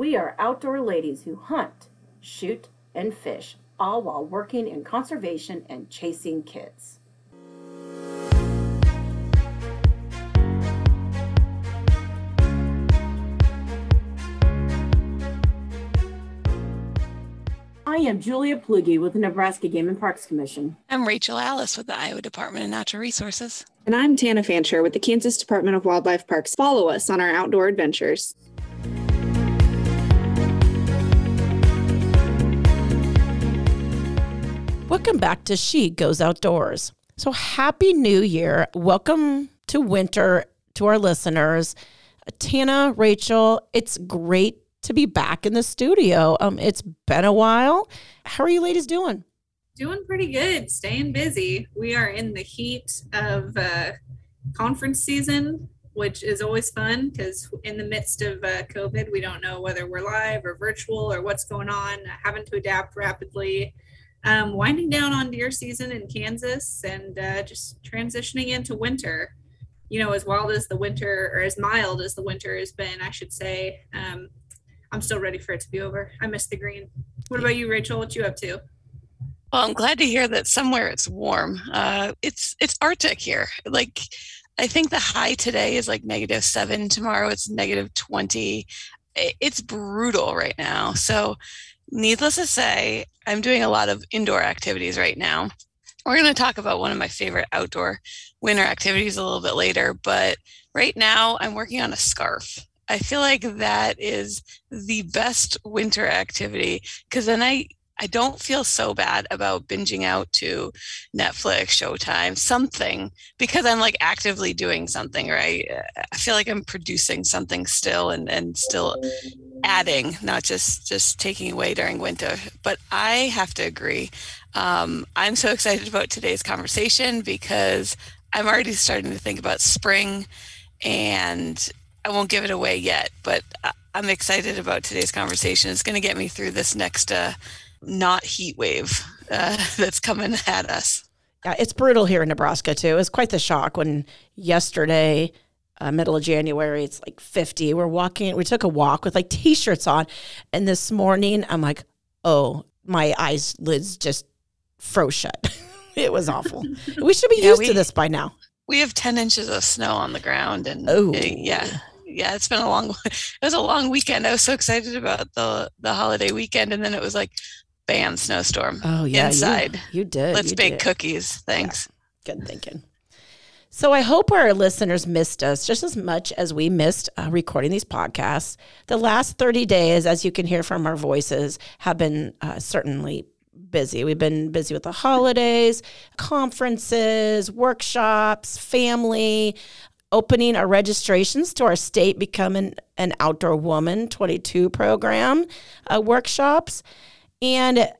We are outdoor ladies who hunt, shoot, and fish, all while working in conservation and chasing kids. I am Julia Plugi with the Nebraska Game and Parks Commission. I'm Rachel Alice with the Iowa Department of Natural Resources. And I'm Tana Fancher with the Kansas Department of Wildlife Parks. Follow us on our outdoor adventures. Welcome back to She Goes Outdoors. So, Happy New Year. Welcome to winter to our listeners. Tana, Rachel, it's great to be back in the studio. Um, it's been a while. How are you ladies doing? Doing pretty good, staying busy. We are in the heat of uh, conference season, which is always fun because in the midst of uh, COVID, we don't know whether we're live or virtual or what's going on, having to adapt rapidly. Um, winding down on deer season in Kansas and uh, just transitioning into winter. You know, as wild as the winter, or as mild as the winter has been, I should say. Um, I'm still ready for it to be over. I miss the green. What about you, Rachel? What you up to? Well, I'm glad to hear that somewhere it's warm. Uh, it's it's Arctic here. Like, I think the high today is like negative seven. Tomorrow it's negative twenty. It's brutal right now. So, needless to say, I'm doing a lot of indoor activities right now. We're going to talk about one of my favorite outdoor winter activities a little bit later, but right now I'm working on a scarf. I feel like that is the best winter activity because then I I don't feel so bad about binging out to Netflix, Showtime, something because I'm like actively doing something, right? I feel like I'm producing something still and, and still adding, not just just taking away during winter. But I have to agree. Um, I'm so excited about today's conversation because I'm already starting to think about spring and I won't give it away yet, but I'm excited about today's conversation. It's going to get me through this next uh, not heat wave uh, that's coming at us. Yeah, it's brutal here in Nebraska too. It was quite the shock when yesterday, uh, middle of January, it's like 50. We're walking, we took a walk with like t-shirts on, and this morning I'm like, oh, my eyes lids just froze shut. it was awful. we should be yeah, used we, to this by now. We have 10 inches of snow on the ground, and oh. yeah, yeah, it's been a long it was a long weekend. I was so excited about the the holiday weekend and then it was like bam, snowstorm. Oh yeah. Inside. You, you did. Let's you bake did. cookies. Thanks. Yeah, good thinking. So I hope our listeners missed us just as much as we missed uh, recording these podcasts. The last 30 days, as you can hear from our voices, have been uh, certainly busy. We've been busy with the holidays, conferences, workshops, family, opening our registrations to our state becoming an outdoor woman 22 program uh, workshops and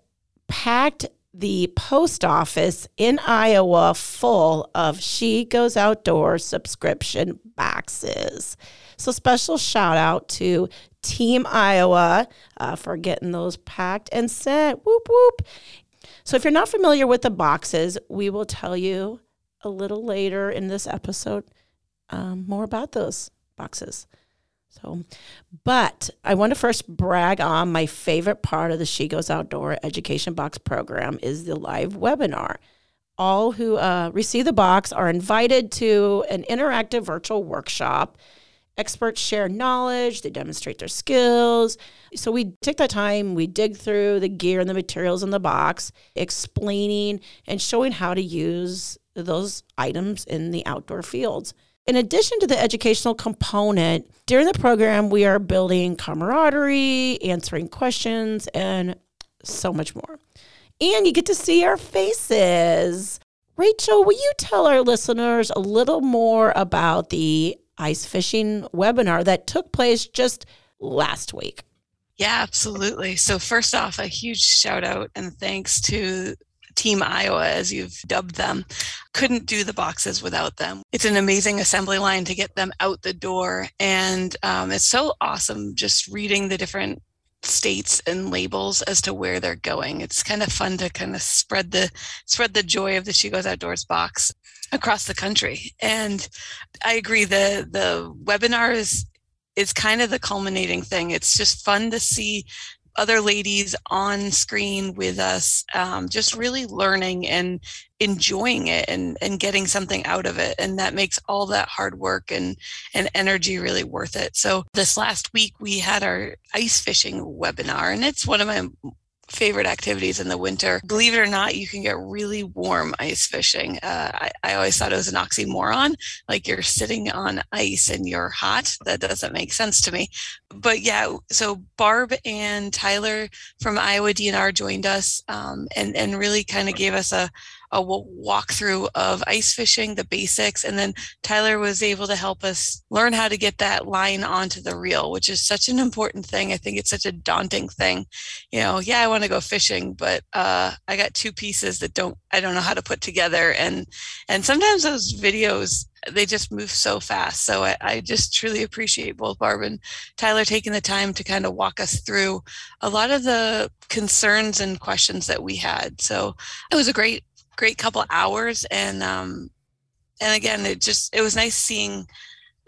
packed the post office in Iowa full of She Goes Outdoor subscription boxes. So, special shout out to Team Iowa uh, for getting those packed and sent. Whoop, whoop. So, if you're not familiar with the boxes, we will tell you a little later in this episode um, more about those boxes. So, but I want to first brag on my favorite part of the She Goes Outdoor Education Box program is the live webinar. All who uh, receive the box are invited to an interactive virtual workshop. Experts share knowledge, they demonstrate their skills. So we take that time, we dig through the gear and the materials in the box, explaining and showing how to use those items in the outdoor fields. In addition to the educational component, during the program, we are building camaraderie, answering questions, and so much more. And you get to see our faces. Rachel, will you tell our listeners a little more about the ice fishing webinar that took place just last week? Yeah, absolutely. So, first off, a huge shout out and thanks to Team Iowa, as you've dubbed them, couldn't do the boxes without them. It's an amazing assembly line to get them out the door. And um, it's so awesome just reading the different states and labels as to where they're going. It's kind of fun to kind of spread the spread the joy of the She Goes Outdoors box across the country. And I agree the the webinar is is kind of the culminating thing. It's just fun to see other ladies on screen with us, um, just really learning and enjoying it and, and getting something out of it. And that makes all that hard work and, and energy really worth it. So this last week we had our ice fishing webinar and it's one of my favorite activities in the winter. Believe it or not, you can get really warm ice fishing. Uh, I, I, always thought it was an oxymoron, like you're sitting on ice and you're hot. That doesn't make sense to me. But yeah, so Barb and Tyler from Iowa DNR joined us um, and and really kind of gave us a a walkthrough of ice fishing, the basics, and then Tyler was able to help us learn how to get that line onto the reel, which is such an important thing. I think it's such a daunting thing. You know, yeah, I want to go fishing, but uh, I got two pieces that don't I don't know how to put together, and and sometimes those videos they just move so fast. So I, I, just truly appreciate both Barb and Tyler taking the time to kind of walk us through a lot of the concerns and questions that we had. So it was a great great couple hours and um and again it just it was nice seeing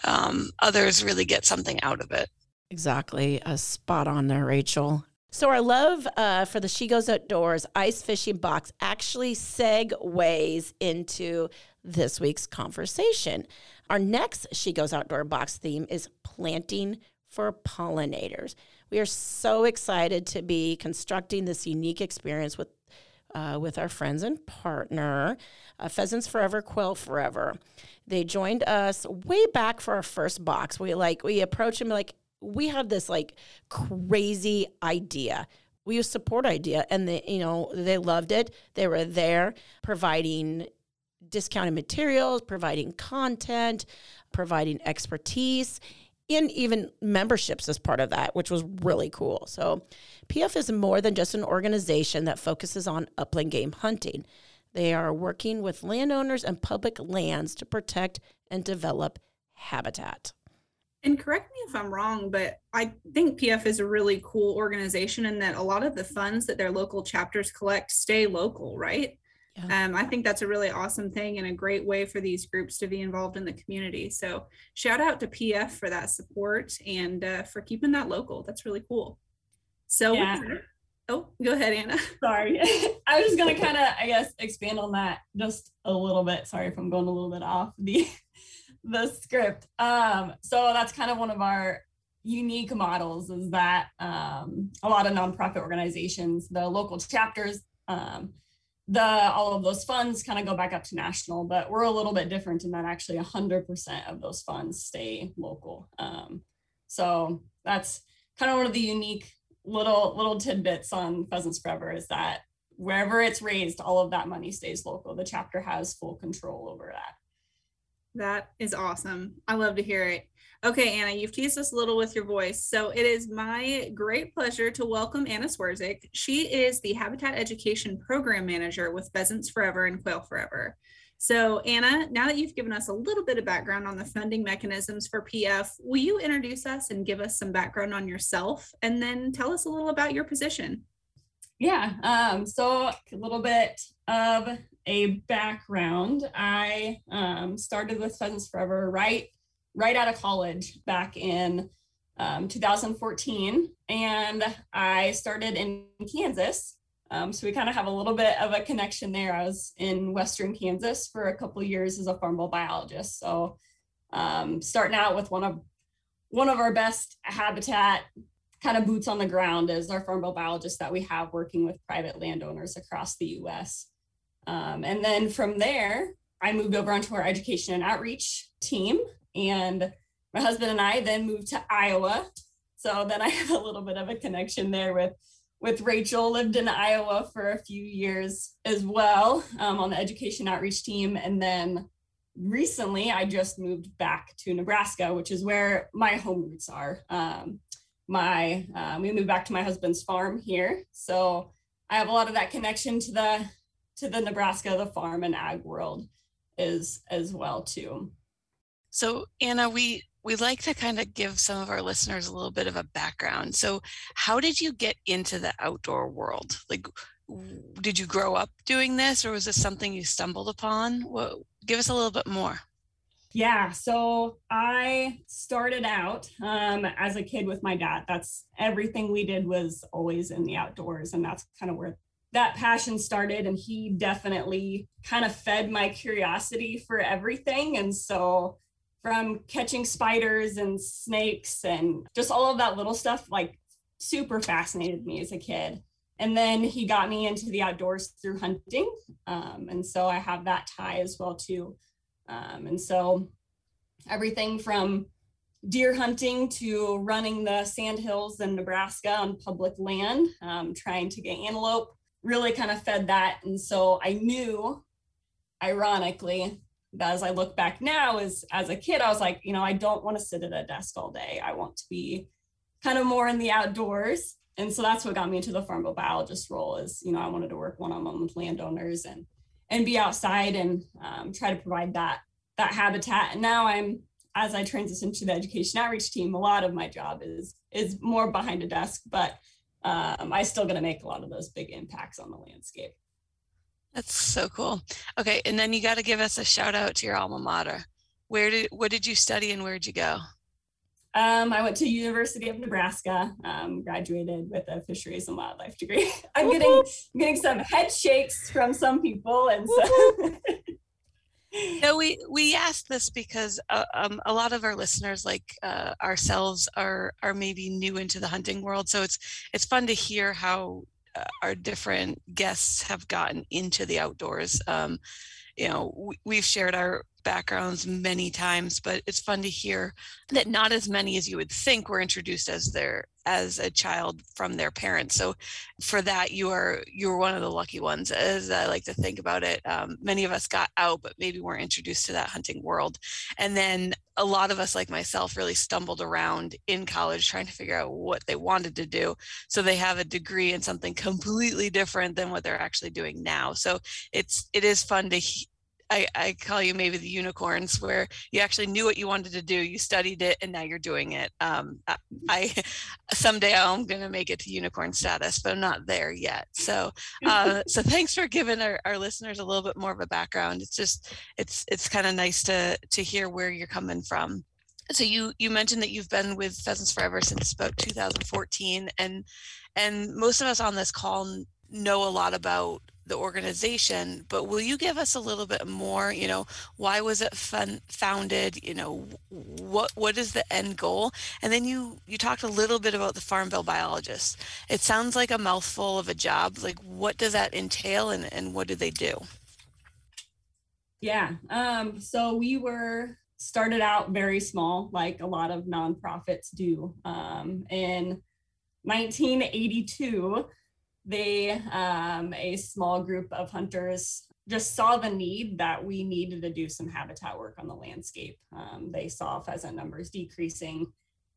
um others really get something out of it. Exactly a spot on there rachel. So our love uh, for the she goes outdoors ice fishing box actually segues into this week's conversation. Our next she goes outdoor box theme is planting for pollinators. We are so excited to be constructing this unique experience with uh, with our friends and partner, uh, Pheasants Forever, Quail Forever. They joined us way back for our first box. We like we approached them like we had this like crazy idea. We used support idea, and they you know they loved it. They were there providing discounted materials, providing content, providing expertise and even memberships as part of that, which was really cool. So, PF is more than just an organization that focuses on upland game hunting. They are working with landowners and public lands to protect and develop habitat. And correct me if I'm wrong, but I think PF is a really cool organization in that a lot of the funds that their local chapters collect stay local, right? Yeah. Um, I think that's a really awesome thing and a great way for these groups to be involved in the community. So shout out to PF for that support and uh, for keeping that local. That's really cool. So, yeah. oh, go ahead, Anna. Sorry. I was just going to kind of, I guess, expand on that just a little bit. Sorry if I'm going a little bit off the the script. Um, so that's kind of one of our unique models is that um, a lot of nonprofit organizations, the local chapters, um, the all of those funds kind of go back up to national, but we're a little bit different in that actually 100% of those funds stay local. Um, so that's kind of one of the unique little little tidbits on Pheasants Forever is that wherever it's raised, all of that money stays local. The chapter has full control over that. That is awesome. I love to hear it. Okay, Anna, you've teased us a little with your voice. So it is my great pleasure to welcome Anna Swerczek. She is the Habitat Education Program Manager with Pheasants Forever and Quail Forever. So, Anna, now that you've given us a little bit of background on the funding mechanisms for PF, will you introduce us and give us some background on yourself and then tell us a little about your position? Yeah, um, so a little bit of a background. I um, started with Pheasants Forever right right out of college back in um, 2014. And I started in Kansas. Um, so we kind of have a little bit of a connection there. I was in Western Kansas for a couple years as a farm biologist. So um, starting out with one of one of our best habitat kind of boots on the ground is our farm biologist that we have working with private landowners across the U.S. Um, and then from there, I moved over onto our education and outreach team and my husband and I then moved to Iowa. So then I have a little bit of a connection there with with Rachel. Lived in Iowa for a few years as well um, on the education outreach team, and then recently I just moved back to Nebraska, which is where my home roots are. Um, my um, we moved back to my husband's farm here, so I have a lot of that connection to the to the Nebraska, the farm and ag world, is as well too. So, Anna, we we like to kind of give some of our listeners a little bit of a background. So, how did you get into the outdoor world? Like, did you grow up doing this, or was this something you stumbled upon? Well, give us a little bit more. Yeah, so I started out um, as a kid with my dad. That's everything we did was always in the outdoors, and that's kind of where that passion started. And he definitely kind of fed my curiosity for everything. And so, from catching spiders and snakes and just all of that little stuff, like super fascinated me as a kid. And then he got me into the outdoors through hunting, um, and so I have that tie as well too um, and so everything from deer hunting to running the sand hills in Nebraska on public land, um, trying to get antelope, really kind of fed that. And so I knew, ironically, as I look back now, is as a kid, I was like, you know, I don't want to sit at a desk all day. I want to be kind of more in the outdoors. And so that's what got me into the farm biologist role is, you know, I wanted to work one-on-one with landowners and and be outside and um, try to provide that that habitat. And now I'm as I transition to the education outreach team, a lot of my job is is more behind a desk, but um, I still going to make a lot of those big impacts on the landscape. That's so cool. Okay, and then you got to give us a shout out to your alma mater. Where did what did you study and where did you go? Um, I went to University of Nebraska, um, graduated with a fisheries and wildlife degree. I'm getting I'm getting some head shakes from some people, and so. no, we we asked this because uh, um, a lot of our listeners, like uh, ourselves, are are maybe new into the hunting world. So it's it's fun to hear how our different guests have gotten into the outdoors. Um, you know, we, we've shared our backgrounds many times, but it's fun to hear that not as many as you would think were introduced as their as a child from their parents. So for that, you are you're one of the lucky ones, as I like to think about it. Um, many of us got out, but maybe weren't introduced to that hunting world. And then a lot of us, like myself, really stumbled around in college trying to figure out what they wanted to do. So they have a degree in something completely different than what they're actually doing now. So it's it is fun to I, I call you maybe the unicorns where you actually knew what you wanted to do you studied it and now you're doing it. Um, I, I someday i'm going to make it to unicorn status but i'm not there yet. So uh, so thanks for giving our, our listeners a little bit more of a background. It's just it's it's kind of nice to to hear where you're coming from. So you you mentioned that you've been with pheasants forever since about 2014 and and most of us on this call know a lot about the organization but will you give us a little bit more you know why was it fun, founded you know what what is the end goal? And then you you talked a little bit about the farm bill biologist it sounds like a mouthful of a job. Like what does that entail and, and what do they do? Yeah um so we were started out very small like a lot of nonprofits do. Um in 1982 they, um, a small group of hunters, just saw the need that we needed to do some habitat work on the landscape. Um, they saw pheasant numbers decreasing.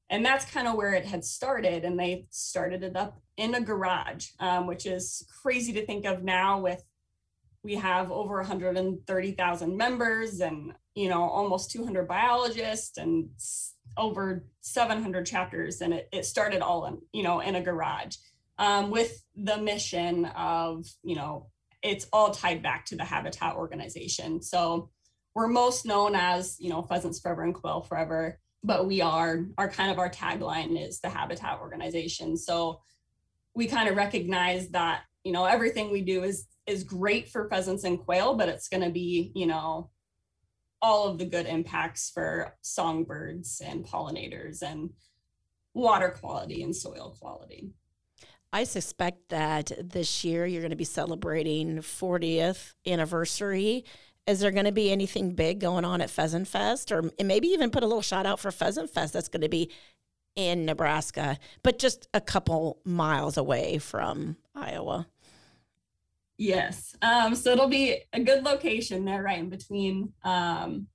And that's kind of where it had started. And they started it up in a garage, um, which is crazy to think of now with we have over 130,000 members and you know almost 200 biologists and over 700 chapters and it, it started all in you know in a garage um, with the mission of, you know, it's all tied back to the Habitat organization. So we're most known as, you know, Pheasants Forever and Quail Forever, but we are, our kind of our tagline is the Habitat organization. So we kind of recognize that, you know, everything we do is is great for pheasants and quail, but it's going to be, you know, all of the good impacts for songbirds and pollinators and water quality and soil quality. I suspect that this year you're going to be celebrating 40th anniversary. Is there going to be anything big going on at Pheasant Fest, or maybe even put a little shout out for Pheasant Fest that's going to be in Nebraska, but just a couple miles away from Iowa? Yes. Um, so it'll be a good location there, right in between um,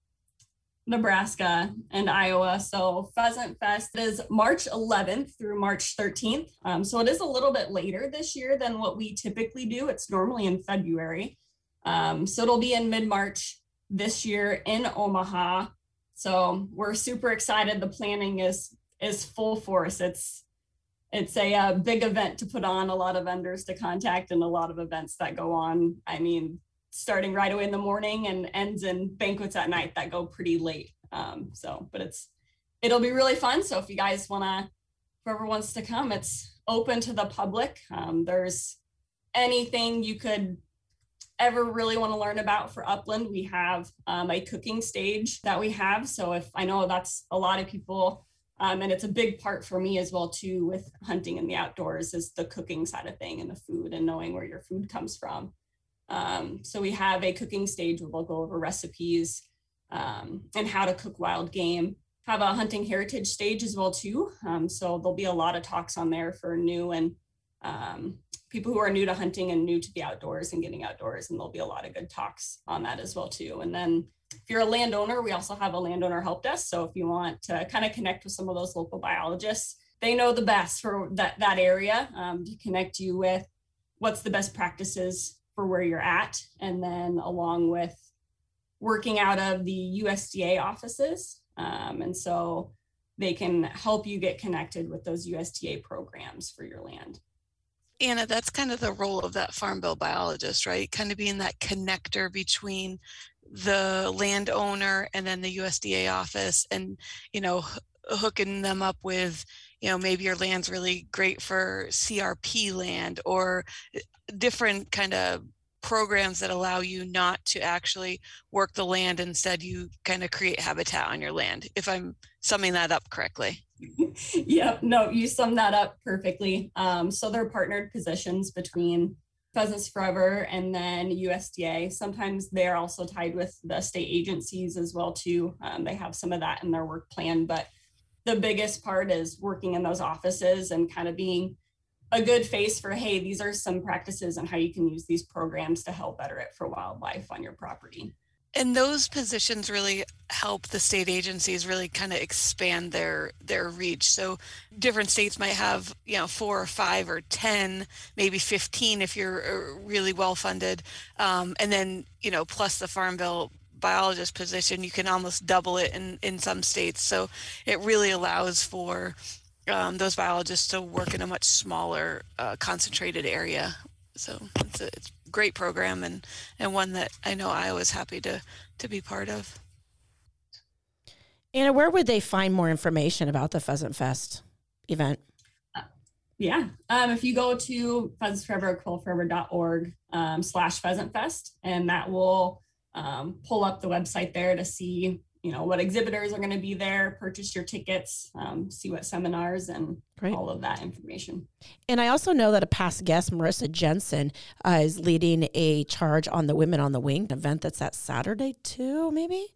Nebraska and Iowa. So Pheasant Fest is March 11th through March 13th. Um, so it is a little bit later this year than what we typically do. It's normally in February. Um, so it'll be in mid March this year in Omaha. So we're super excited. The planning is is full force. It's it's a, a uh, big event to put on, a lot of vendors to contact, and a lot of events that go on. I mean, starting right away in the morning and ends in banquets at night that go pretty late. Um, so, but it's it'll be really fun. So if you guys want to, whoever wants to come, it's open to the public. Um, there's anything you could ever really want to learn about for Upland, we have um, a cooking stage that we have. So if I know that's a lot of people, um, and it's a big part for me as well too with hunting in the outdoors is the cooking side of thing and the food and knowing where your food comes from. Um, so we have a cooking stage where we'll go over recipes um, and how to cook wild game. Have a hunting heritage stage as well too. Um, so there'll be a lot of talks on there for new and um, people who are new to hunting and new to the outdoors and getting outdoors, and there'll be a lot of good talks on that as well too. And then if you're a landowner, we also have a landowner help desk. So if you want to kind of connect with some of those local biologists, they know the best for that that area um, to connect you with what's the best practices for where you're at, and then along with working out of the USDA offices. Um, and so they can help you get connected with those USDA programs for your land. Anna, that's kind of the role of that farm bill biologist, right? Kind of being that connector between the landowner and then the USDA office and, you know, hooking them up with, you know, maybe your land's really great for CRP land or eh, different kind of programs that allow you not to actually work the land. Instead, you kind of create habitat on your land, if I'm summing that up correctly. yep, no, you summed that up perfectly. Um, so they're partnered positions between Pheasants Forever and then USDA. Sometimes they're also tied with the state agencies as well too. Um, they have some of that in their work plan, but the biggest part is working in those offices and kind of being a good face for hey these are some practices and how you can use these programs to help better it for wildlife on your property. And those positions really help the state agencies really kind of expand their their reach. So different states might have you know four or five or ten maybe 15 if you're uh, really well funded um, and then you know plus the farm bill biologist position you can almost double it in in some states so it really allows for um, those biologists to work in a much smaller uh, concentrated area so it's a, it's a great program and and one that I know I was happy to to be part of. Anna, where would they find more information about the Pheasant Fest event? Yeah, um, if you go to Pheasants Forever, quailforever.org um, slash Pheasant Fest, and that will um, pull up the website there to see you know what exhibitors are going to be there purchase your tickets um, see what seminars and Great. all of that information and i also know that a past guest marissa jensen uh, is leading a charge on the women on the wing event that's that saturday too maybe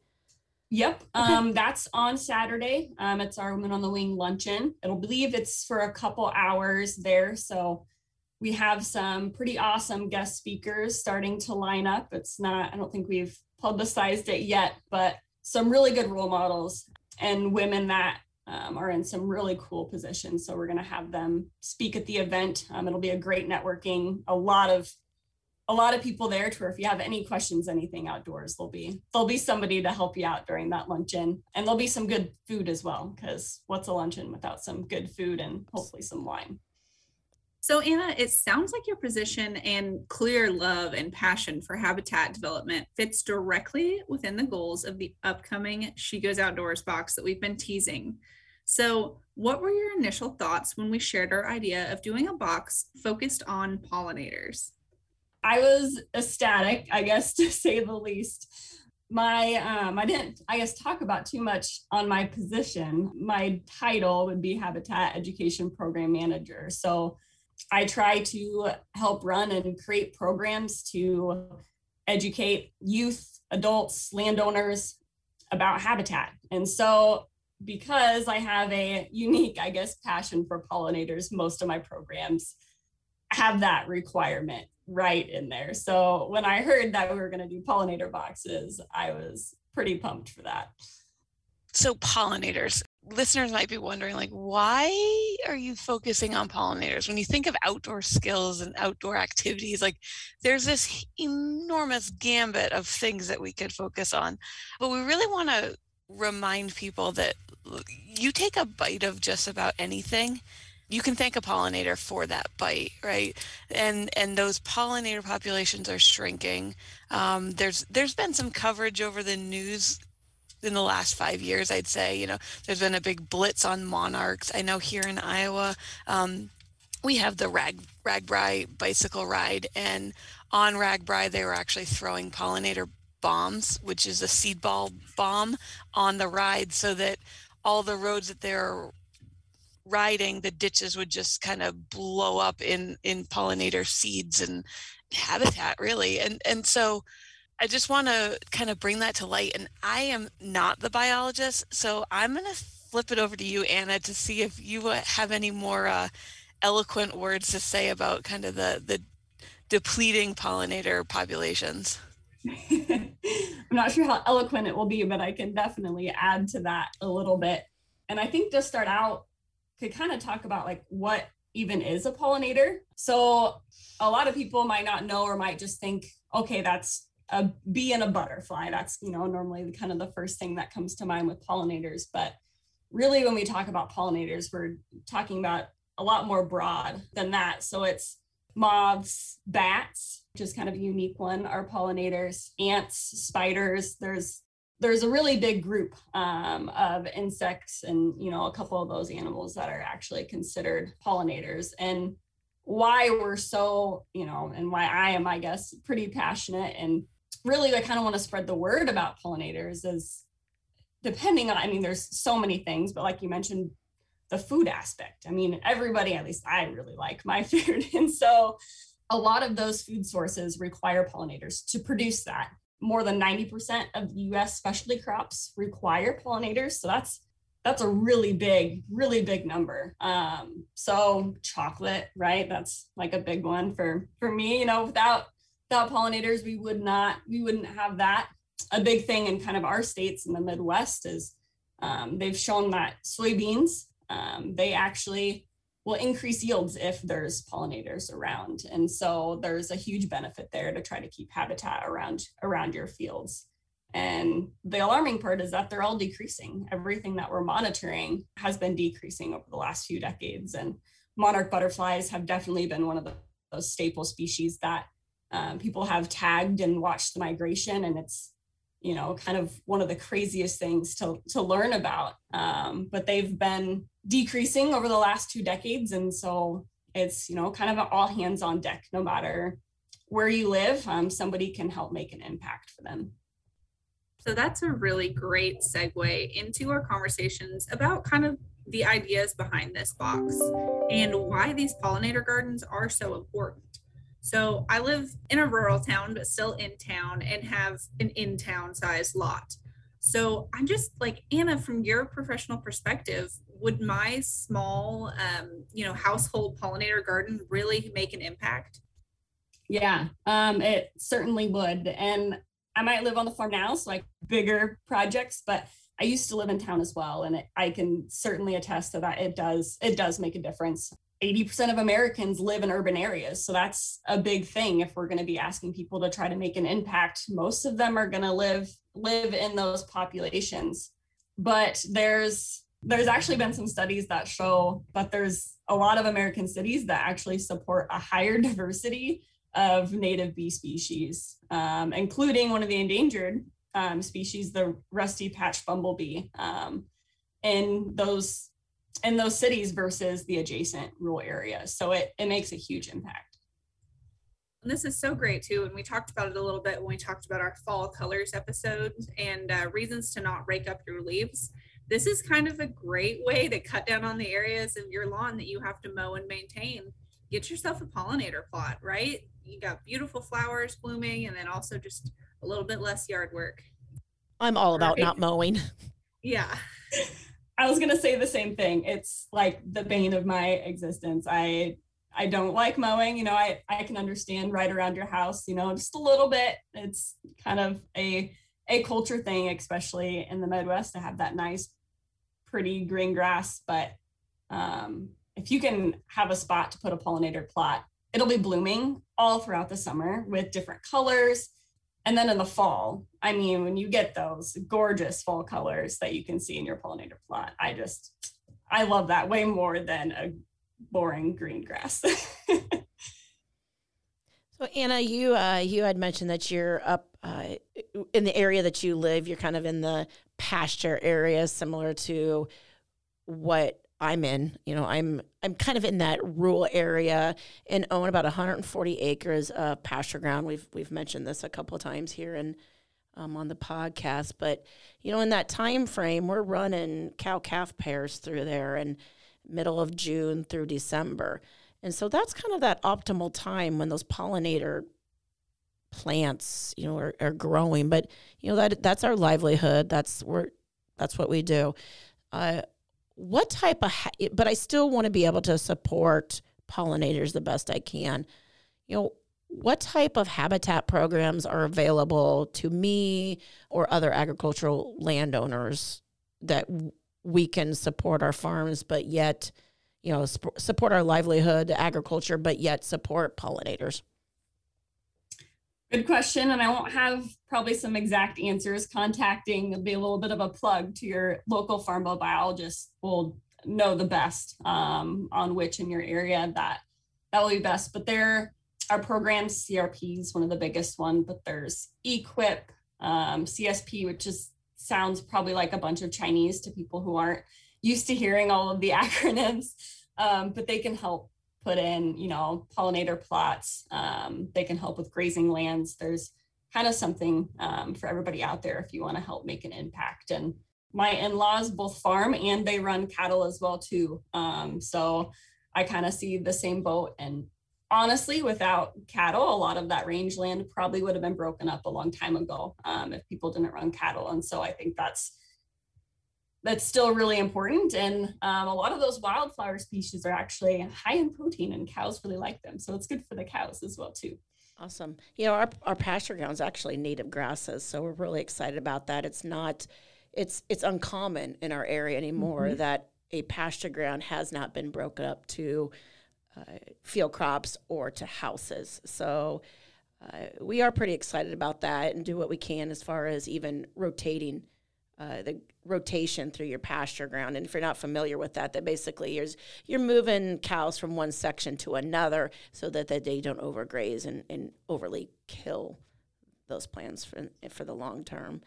Yep, okay. um, that's on Saturday. Um, it's our Women on the Wing luncheon. It'll believe it's for a couple hours there, so we have some pretty awesome guest speakers starting to line up. It's not, I don't think we've publicized it yet, but some really good role models and women that um, are in some really cool positions. So we're going to have them speak at the event. Um, it'll be a great networking. A lot of a lot of people there to where if you have any questions, anything outdoors, there'll be there'll be somebody to help you out during that luncheon, and there'll be some good food as well. Because what's a luncheon without some good food and hopefully some wine? So, Anna, it sounds like your position and clear love and passion for habitat development fits directly within the goals of the upcoming She Goes Outdoors box that we've been teasing. So, what were your initial thoughts when we shared our idea of doing a box focused on pollinators? I was ecstatic, I guess, to say the least. My, um, I didn't, I guess, talk about too much on my position. My title would be Habitat Education Program Manager. So, I try to help run and create programs to educate youth, adults, landowners about habitat. And so, because I have a unique, I guess, passion for pollinators, most of my programs have that requirement right in there. So, when I heard that we were going to do pollinator boxes, I was pretty pumped for that. So, pollinators, listeners might be wondering like why are you focusing on pollinators when you think of outdoor skills and outdoor activities like there's this enormous gambit of things that we could focus on but we really want to remind people that you take a bite of just about anything you can thank a pollinator for that bite, right? And and those pollinator populations are shrinking. Um, there's there's been some coverage over the news in the last five years. I'd say you know there's been a big blitz on monarchs. I know here in Iowa. Um, we have the rag RAGBRAI bicycle ride and on RAGBRAI they were actually throwing pollinator bombs which is a seed ball bomb on the ride so that all the roads that they're riding, the ditches would just kind of blow up in in pollinator seeds and habitat, really. And and so I just want to kind of bring that to light. And I am not the biologist, so I'm going to flip it over to you, Anna, to see if you have any more uh, eloquent words to say about kind of the the depleting pollinator populations. I'm not sure how eloquent it will be, but I can definitely add to that a little bit. And I think to start out, could kind of talk about like what even is a pollinator. So a lot of people might not know or might just think, okay, that's a bee and a butterfly. That's, you know, normally kind of the first thing that comes to mind with pollinators. But really when we talk about pollinators, we're talking about a lot more broad than that. So it's moths, bats, which is kind of a unique one, are pollinators, ants, spiders. There's there's a really big group um, of insects and you know a couple of those animals that are actually considered pollinators and why we're so you know and why i am i guess pretty passionate and really i kind of want to spread the word about pollinators is depending on i mean there's so many things but like you mentioned the food aspect i mean everybody at least i really like my food and so a lot of those food sources require pollinators to produce that more than 90% of US specialty crops require pollinators. So that's that's a really big, really big number. Um, so chocolate, right? That's like a big one for for me. You know, without without pollinators, we would not we wouldn't have that. A big thing in kind of our states in the Midwest is um, they've shown that soybeans um, they actually will increase yields if there's pollinators around. And so there's a huge benefit there to try to keep habitat around around your fields. And the alarming part is that they're all decreasing. Everything that we're monitoring has been decreasing over the last few decades. And monarch butterflies have definitely been one of the, those staple species that um, people have tagged and watched the migration. And it's you know kind of one of the craziest things to to learn about um, but they've been decreasing over the last two decades and so it's you know kind of all hands on deck no matter where you live um, somebody can help make an impact for them so that's a really great segue into our conversations about kind of the ideas behind this box and why these pollinator gardens are so important so I live in a rural town, but still in town and have an in town size lot. So I'm just like, Anna, from your professional perspective, would my small, um, you know, household pollinator garden really make an impact? Yeah, um, it certainly would. And I might live on the farm now, so like bigger projects, but I used to live in town as well, and it, I can certainly attest to that. It does it does make a difference. 80% of Americans live in urban areas. So that's a big thing if we're going to be asking people to try to make an impact. Most of them are going to live live in those populations. But there's there's actually been some studies that show that there's a lot of American cities that actually support a higher diversity of native bee species, um, including one of the endangered um, species, the rusty patch bumblebee. Um, in those in those cities versus the adjacent rural areas. So it, it makes a huge impact. And this is so great too. And we talked about it a little bit when we talked about our fall colors episode and uh, reasons to not rake up your leaves. This is kind of a great way to cut down on the areas of your lawn that you have to mow and maintain. Get yourself a pollinator plot, right? You got beautiful flowers blooming and then also just a little bit less yard work. I'm all about right. not mowing. Yeah. I was gonna say the same thing. It's like the bane of my existence. I I don't like mowing. You know, I I can understand right around your house. You know, just a little bit. It's kind of a a culture thing, especially in the Midwest, to have that nice, pretty green grass. But um, if you can have a spot to put a pollinator plot, it'll be blooming all throughout the summer with different colors and then in the fall, I mean, when you get those gorgeous fall colors that you can see in your pollinator plot, I just, I love that way more than a boring green grass. So Anna, you uh, you had mentioned that you're up uh, in the area that you live. You're kind of in the pasture area, similar to what I'm in. You know, I'm I'm kind of in that rural area and own about 140 acres of pasture ground. We've we've mentioned this a couple of times here and um, on the podcast, but you know, in that time frame, we're running cow calf pairs through there, and middle of June through December. And so that's kind of that optimal time when those pollinator plants, you know, are, are growing. But you know that that's our livelihood. That's where that's what we do. Uh, what type of? Ha- but I still want to be able to support pollinators the best I can. You know, what type of habitat programs are available to me or other agricultural landowners that we can support our farms, but yet you know, sp- support our livelihood, agriculture, but yet support pollinators? Good question. And I won't have probably some exact answers. Contacting will be a little bit of a plug to your local farm biologist will know the best um, on which in your area that that will be best. But there are programs, CRP is one of the biggest one, but there's EQIP, um, CSP, which just sounds probably like a bunch of Chinese to people who aren't used to hearing all of the acronyms, um, but they can help put in, you know, pollinator plots. Um, they can help with grazing lands. There's kind of something um, for everybody out there if you want to help make an impact. And my in-laws both farm and they run cattle as well too. Um, so I kind of see the same boat. And honestly, without cattle, a lot of that rangeland probably would have been broken up a long time ago um, if people didn't run cattle. And so I think that's that's still really important. And um, a lot of those wildflower species are actually high in protein, and cows really like them. So it's good for the cows as well too. Awesome. You know, our, our pasture ground is actually native grasses, so we're really excited about that. It's not, it's it's uncommon in our area anymore mm-hmm. that a pasture ground has not been broken up to uh, field crops or to houses. So. Uh, we are pretty excited about that and do what we can as far as even rotating uh, the rotation through your pasture ground. And if you're not familiar with that, that basically you're, you're moving cows from one section to another so that, that they don't overgraze and, and overly kill those plants for, for the long term.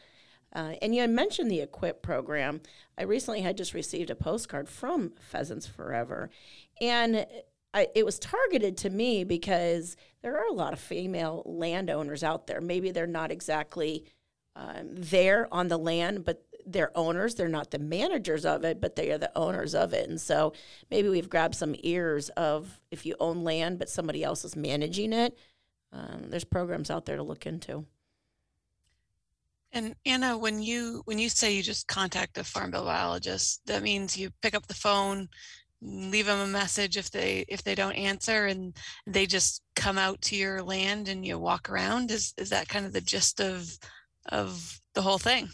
Uh, and you mentioned the EQIP program. I recently had just received a postcard from Pheasants Forever, and I, it was targeted to me because there are a lot of female landowners out there. Maybe they're not exactly um, there on the land, but they're owners. They're not the managers of it, but they are the owners of it. And so maybe we've grabbed some ears of if you own land, but somebody else is managing it. Um, there's programs out there to look into. And Anna, when you when you say you just contact a farm bill biologist, that means you pick up the phone, leave them a message if they if they don't answer, and they just come out to your land and you walk around. Is is that kind of the gist of of the whole thing.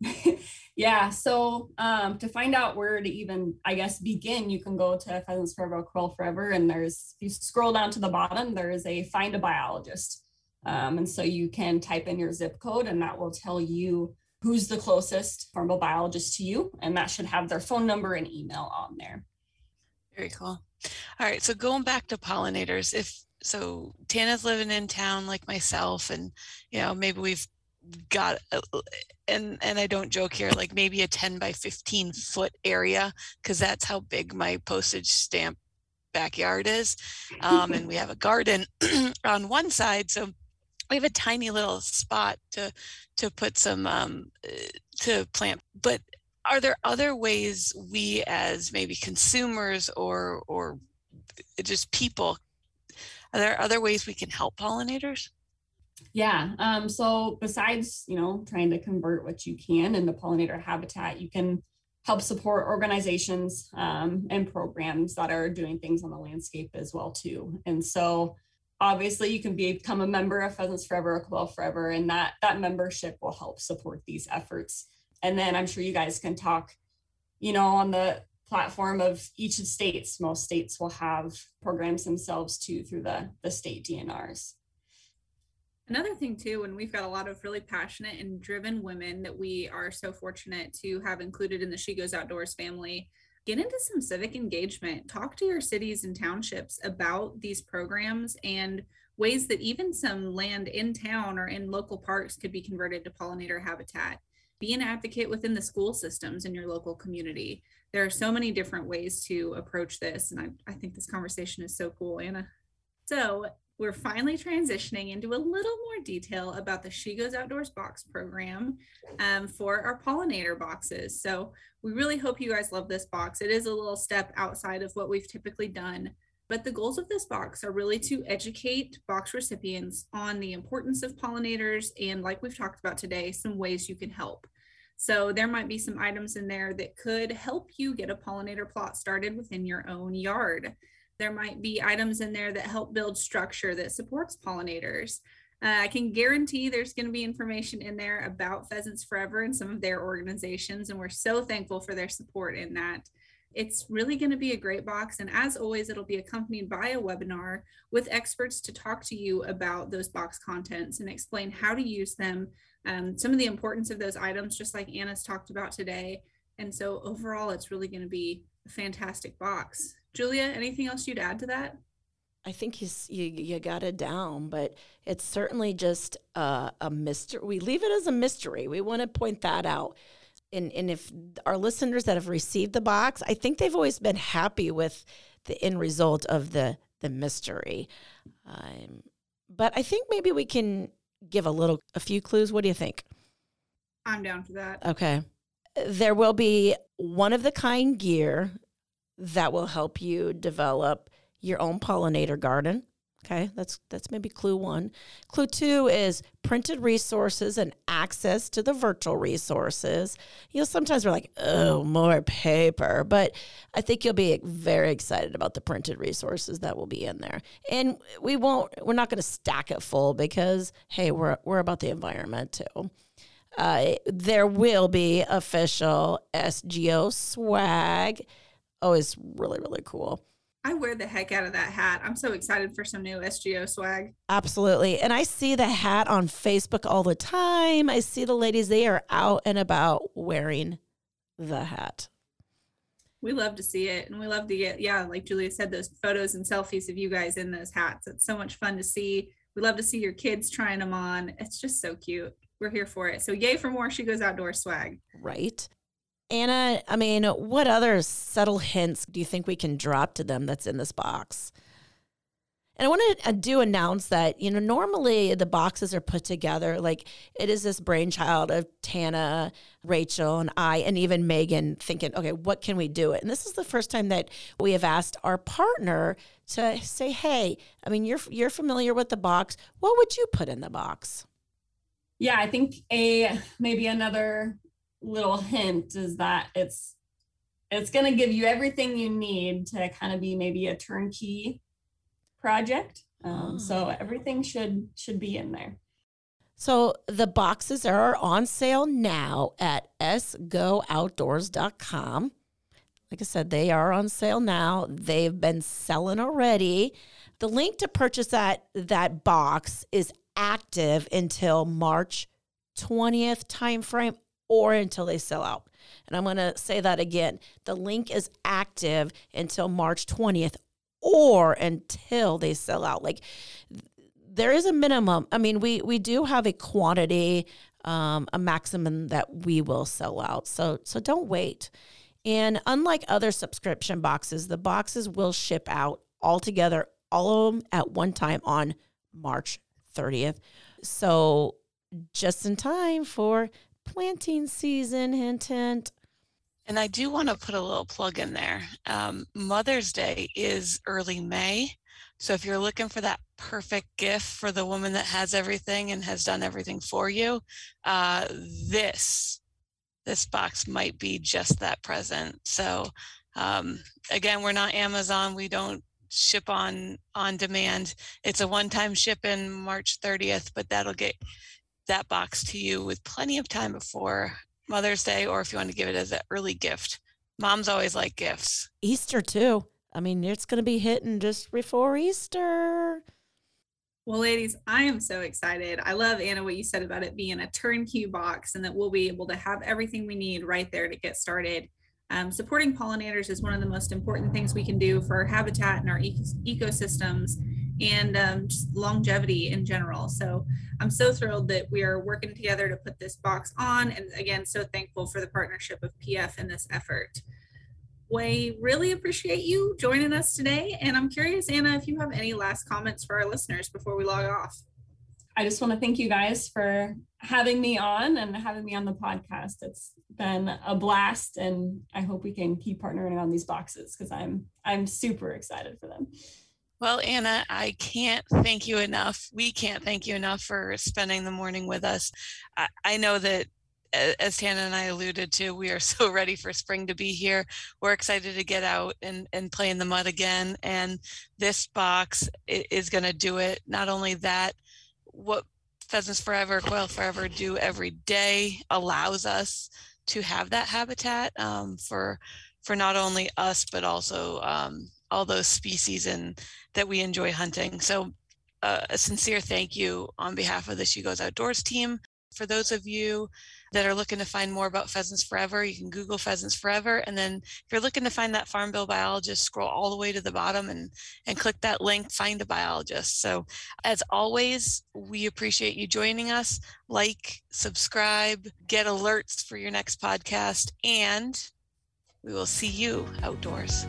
yeah. So um, to find out where to even, I guess, begin, you can go to Pheasants Forever, Quail Forever, and there's, if you scroll down to the bottom, there is a find a biologist. Um, and so you can type in your zip code, and that will tell you who's the closest farm biologist to you. And that should have their phone number and email on there. Very cool. All right. So going back to pollinators, if so Tana's living in town like myself, and you know, maybe we've got and and I don't joke here like maybe a 10 by 15 foot area because that's how big my postage stamp backyard is. Um, and we have a garden on one side so we have a tiny little spot to to put some um, to plant. But are there other ways we as maybe consumers or or just people are there other ways we can help pollinators yeah. Um, so besides, you know, trying to convert what you can into pollinator habitat, you can help support organizations um, and programs that are doing things on the landscape as well too. And so obviously you can become a member of Pheasants Forever or Quail Forever, and that that membership will help support these efforts. And then I'm sure you guys can talk, you know, on the platform of each of states. Most states will have programs themselves too through the the state DNRs. Another thing too, and we've got a lot of really passionate and driven women that we are so fortunate to have included in the She Goes Outdoors family. get into some civic engagement. Talk to your cities and townships about these programs and ways that even some land in town or in local parks could be converted to pollinator habitat. Be an advocate within the school systems in your local community. There are so many different ways to approach this. And I, I think this conversation is so cool, Anna. So, we're finally transitioning into a little more detail about the She Goes Outdoors box program um, for our pollinator boxes. So we really hope you guys love this box. It is a little step outside of what we've typically done. But the goals of this box are really to educate box recipients on the importance of pollinators and, like we've talked about today, some ways you can help. So there might be some items in there that could help you get a pollinator plot started within your own yard. There might be items in there that help build structure that supports pollinators. Uh, I can guarantee there's going to be information in there about Pheasants Forever and some of their organizations, and we're so thankful for their support in that. It's really going to be a great box. And as always, it'll be accompanied by a webinar with experts to talk to you about those box contents and explain how to use them, um, some of the importance of those items, just like Anna's talked about today. And so overall, it's really going to be a fantastic box. Julia, anything else you'd add to that? I think you you, you got it down, but it's certainly just a, a mystery. We leave it as a mystery. We want to point that out. And, and if our listeners that have received the box, I think they've always been happy with the end result of the the mystery. Um, but I think maybe we can give a little, a few clues. What do you think? I'm down for that. Okay. There will be one of the kind gear that will help you develop your own pollinator garden. Okay, that's that's maybe clue one. Clue two is printed resources and access to the virtual resources. You know, sometimes we're like, oh, more paper, but I think you'll be very excited about the printed resources that will be in there. And we won't, we're not going to stack it full because hey, we're we're about the environment too. Uh, there will be official SGO swag Oh, is really, really cool. I wear the heck out of that hat. I'm so excited for some new SGO swag. Absolutely. And I see the hat on Facebook all the time. I see the ladies, they are out and about wearing the hat. We love to see it. And we love to get, yeah, like Julia said, those photos and selfies of you guys in those hats. It's so much fun to see. We love to see your kids trying them on. It's just so cute. We're here for it. So, yay for more She Goes Outdoor swag. Right. Anna, I mean, what other subtle hints do you think we can drop to them that's in this box? And I want to do announce that, you know, normally the boxes are put together like it is this brainchild of Tana, Rachel, and I, and even Megan thinking, okay, what can we do it? And this is the first time that we have asked our partner to say, hey, I mean, you're you're familiar with the box. What would you put in the box? Yeah, I think a maybe another little hint is that it's it's going to give you everything you need to kind of be maybe a turnkey project. Um, oh. So everything should should be in there. So the boxes are on sale now at sgooutdoors.com. Like I said, they are on sale now. They've been selling already. The link to purchase that that box is active until March 20th timeframe or until they sell out. And I'm going to say that again. The link is active until March 20th or until they sell out. Like there is a minimum. I mean, we we do have a quantity um, a maximum that we will sell out. So so don't wait. And unlike other subscription boxes, the boxes will ship out all together, all of them at one time on March 30th. So just in time for planting season, hint, hint. And I do want to put a little plug in there. Um, Mother's Day is early May. So if you're looking for that perfect gift for the woman that has everything and has done everything for you, uh, this this box might be just that present. So um, again, we're not Amazon. We don't ship on on demand. It's a one-time ship in March 30th, but that'll get that box to you with plenty of time before Mother's Day, or if you want to give it as an early gift. Moms always like gifts. Easter, too. I mean, it's going to be hitting just before Easter. Well, ladies, I am so excited. I love, Anna, what you said about it being a turnkey box and that we'll be able to have everything we need right there to get started. Um, supporting pollinators is one of the most important things we can do for our habitat and our ecos- ecosystems and um, just longevity in general. So I'm so thrilled that we are working together to put this box on. And again, so thankful for the partnership of PF in this effort. We really appreciate you joining us today. And I'm curious, Anna, if you have any last comments for our listeners before we log off. I just want to thank you guys for having me on and having me on the podcast. It's been a blast and I hope we can keep partnering on these boxes because I'm I'm super excited for them. Well, Anna, I can't thank you enough. We can't thank you enough for spending the morning with us. I, I know that as Tana and I alluded to, we are so ready for spring to be here. We're excited to get out and, and play in the mud again. And this box is going to do it. Not only that, what Pheasants Forever, Quail Forever do every day allows us to have that habitat um, for for not only us but also um, all those species and that we enjoy hunting. So uh, a sincere thank you on behalf of the She Goes Outdoors team. For those of you that are looking to find more about Pheasants Forever, you can Google Pheasants Forever. And then if you're looking to find that Farm Bill biologist, scroll all the way to the bottom and, and click that link, find a biologist. So as always, we appreciate you joining us. Like, subscribe, get alerts for your next podcast, and we will see you outdoors.